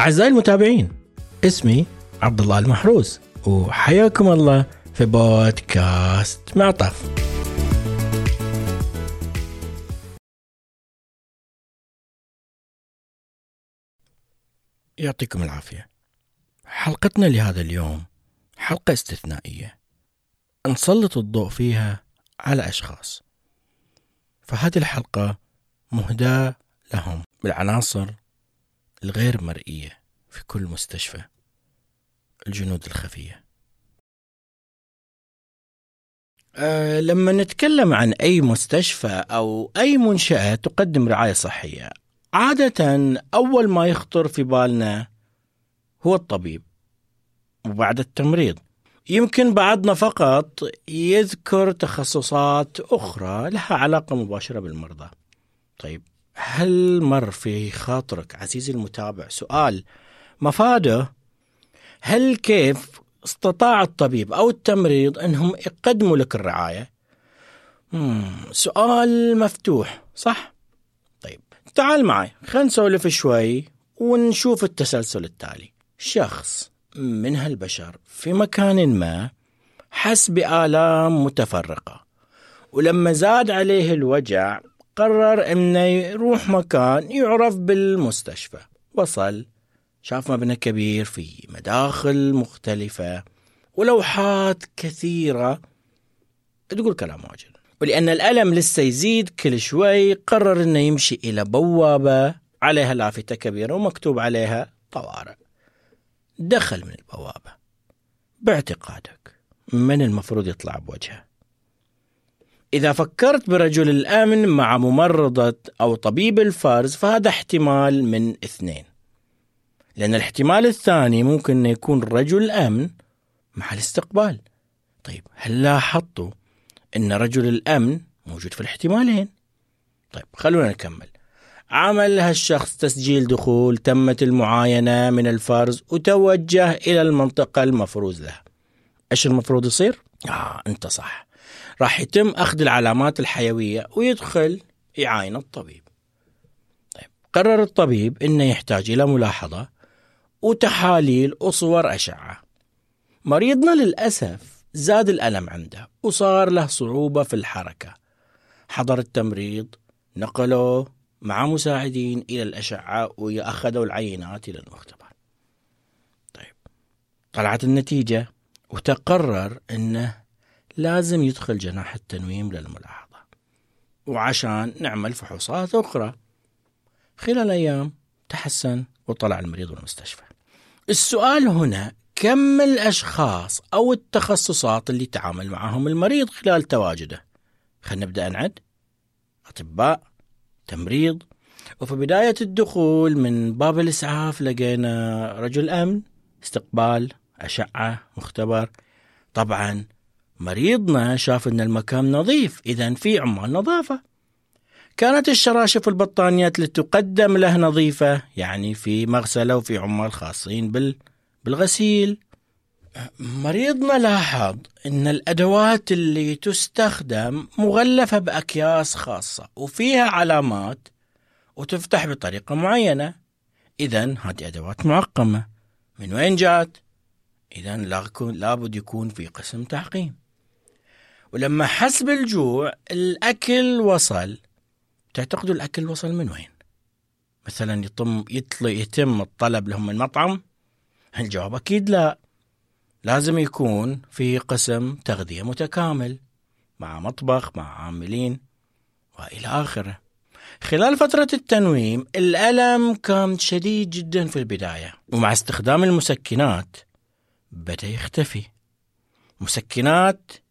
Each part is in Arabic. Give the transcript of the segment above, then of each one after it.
أعزائي المتابعين اسمي عبد الله المحروس وحياكم الله في بودكاست معطف يعطيكم العافية. حلقتنا لهذا اليوم حلقة استثنائية. نسلط الضوء فيها على أشخاص. فهذه الحلقة مهداة لهم بالعناصر الغير مرئية في كل مستشفى الجنود الخفية. أه لما نتكلم عن أي مستشفى أو أي منشأة تقدم رعاية صحية عادة أول ما يخطر في بالنا هو الطبيب وبعد التمريض. يمكن بعضنا فقط يذكر تخصصات أخرى لها علاقة مباشرة بالمرضى. طيب هل مر في خاطرك عزيزي المتابع سؤال مفادة هل كيف استطاع الطبيب أو التمريض أنهم يقدموا لك الرعاية. سؤال مفتوح صح طيب تعال معي خلينا نسولف شوي ونشوف التسلسل التالي شخص من هالبشر في مكان ما حس بآلام متفرقة ولما زاد عليه الوجع قرر إنه يروح مكان يعرف بالمستشفى. وصل. شاف مبنى كبير فيه مداخل مختلفة. ولوحات كثيرة. تقول كلام واجد. ولأن الألم لسه يزيد كل شوي قرر أنه يمشي إلى بوابة. عليها لافتة كبيرة ومكتوب عليها طوارئ. دخل من البوابة. باعتقادك من المفروض يطلع بوجهه؟ إذا فكرت برجل الأمن مع ممرضة أو طبيب الفرز فهذا احتمال من اثنين. لأن الاحتمال الثاني ممكن أن يكون رجل أمن مع الاستقبال. طيب هل لاحظتوا أن رجل الأمن موجود في الاحتمالين؟ طيب خلونا نكمل. عمل هالشخص تسجيل دخول تمت المعاينة من الفرز وتوجه إلى المنطقة المفروض لها. إيش المفروض يصير؟ آه أنت صح. راح يتم أخذ العلامات الحيوية ويدخل يعاين الطبيب. طيب قرر الطبيب أنه يحتاج إلى ملاحظة وتحاليل وصور أشعة. مريضنا للأسف زاد الألم عنده وصار له صعوبة في الحركة. حضر التمريض نقله مع مساعدين إلى الأشعة وأخذوا العينات إلى المختبر. طيب طلعت النتيجة وتقرر أنه لازم يدخل جناح التنويم للملاحظة. وعشان نعمل فحوصات أخرى. خلال أيام تحسن وطلع المريض من المستشفى السؤال هنا كم الأشخاص أو التخصصات اللي تعامل معهم المريض خلال تواجده؟ خلينا نبدأ نعد. أطباء تمريض. وفي بداية الدخول من باب الإسعاف لقينا رجل أمن استقبال أشعة مختبر. طبعا مريضنا شاف أن المكان نظيف إذا في عمال نظافة. كانت الشراشف والبطانيات اللي تقدم له نظيفة يعني في مغسلة وفي عمال خاصين بال... بالغسيل. مريضنا لاحظ أن الأدوات اللي تستخدم مغلفة بأكياس خاصة وفيها علامات وتفتح بطريقة معينة. إذا هذه أدوات معقمة. من وين جات؟ إذا لابد يكون في قسم تعقيم ولما حس بالجوع الأكل وصل تعتقدوا الأكل وصل من وين؟ مثلا يتم يتم الطلب لهم من مطعم؟ الجواب أكيد لا لازم يكون في قسم تغذية متكامل مع مطبخ مع عاملين وإلى آخره خلال فترة التنويم الألم كان شديد جدا في البداية ومع استخدام المسكنات بدأ يختفي مسكنات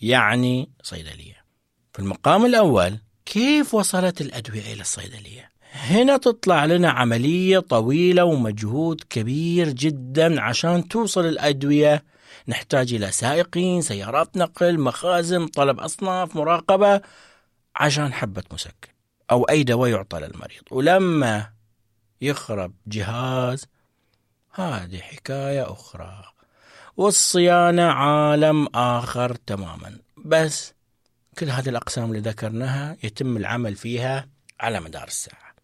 يعني صيدلية. في المقام الأول كيف وصلت الأدوية إلى الصيدلية؟ هنا تطلع لنا عملية طويلة ومجهود كبير جدا عشان توصل الأدوية. نحتاج إلى سائقين سيارات نقل مخازن طلب أصناف مراقبة عشان حبة مسكن أو أي دواء يعطى للمريض. ولما يخرب جهاز هذه حكاية أخرى. والصيانة عالم آخر تماما. بس كل هذه الأقسام اللي ذكرناها يتم العمل فيها على مدار الساعة.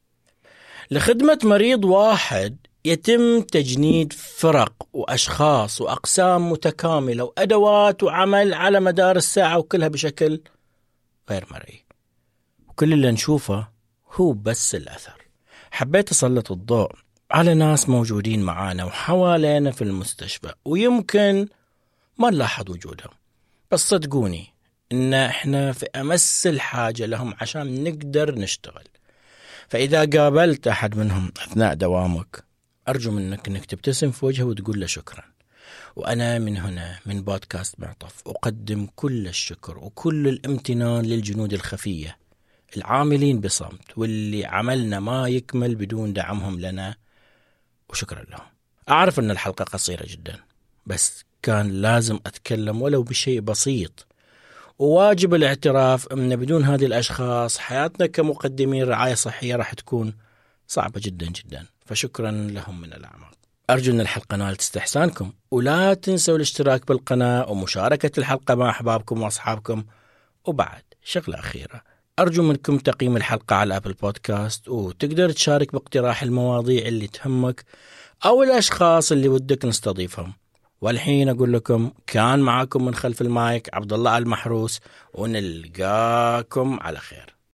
لخدمة مريض واحد يتم تجنيد فرق وأشخاص وأقسام متكاملة وأدوات وعمل على مدار الساعة وكلها بشكل غير مرئي. وكل اللي نشوفه هو بس الأثر. حبيت أسلط الضوء. على ناس موجودين معانا وحوالينا في المستشفى ويمكن ما نلاحظ وجودهم. بس صدقوني إن إحنا في أمس الحاجة لهم عشان نقدر نشتغل. فإذا قابلت أحد منهم أثناء دوامك أرجو منك إنك تبتسم في وجهه وتقول له شكرا. وأنا من هنا من بودكاست معطف أقدم كل الشكر وكل الامتنان للجنود الخفية العاملين بصمت واللي عملنا ما يكمل بدون دعمهم لنا وشكرا لهم. أعرف إن الحلقة قصيرة جدا بس كان لازم أتكلم ولو بشيء بسيط. وواجب الاعتراف إن بدون هذه الأشخاص حياتنا كمقدمين رعاية صحية راح تكون صعبة جدا جدا. فشكرا لهم من الأعماق. أرجو إن الحلقة نالت استحسانكم. ولا تنسوا الاشتراك بالقناة ومشاركة الحلقة مع أحبابكم وأصحابكم. وبعد شغلة أخيرة. أرجو منكم تقييم الحلقة على أبل بودكاست وتقدر تشارك باقتراح المواضيع اللي تهمك أو الأشخاص اللي ودك نستضيفهم. والحين أقول لكم كان معاكم من خلف المايك عبد الله المحروس ونلقاكم على خير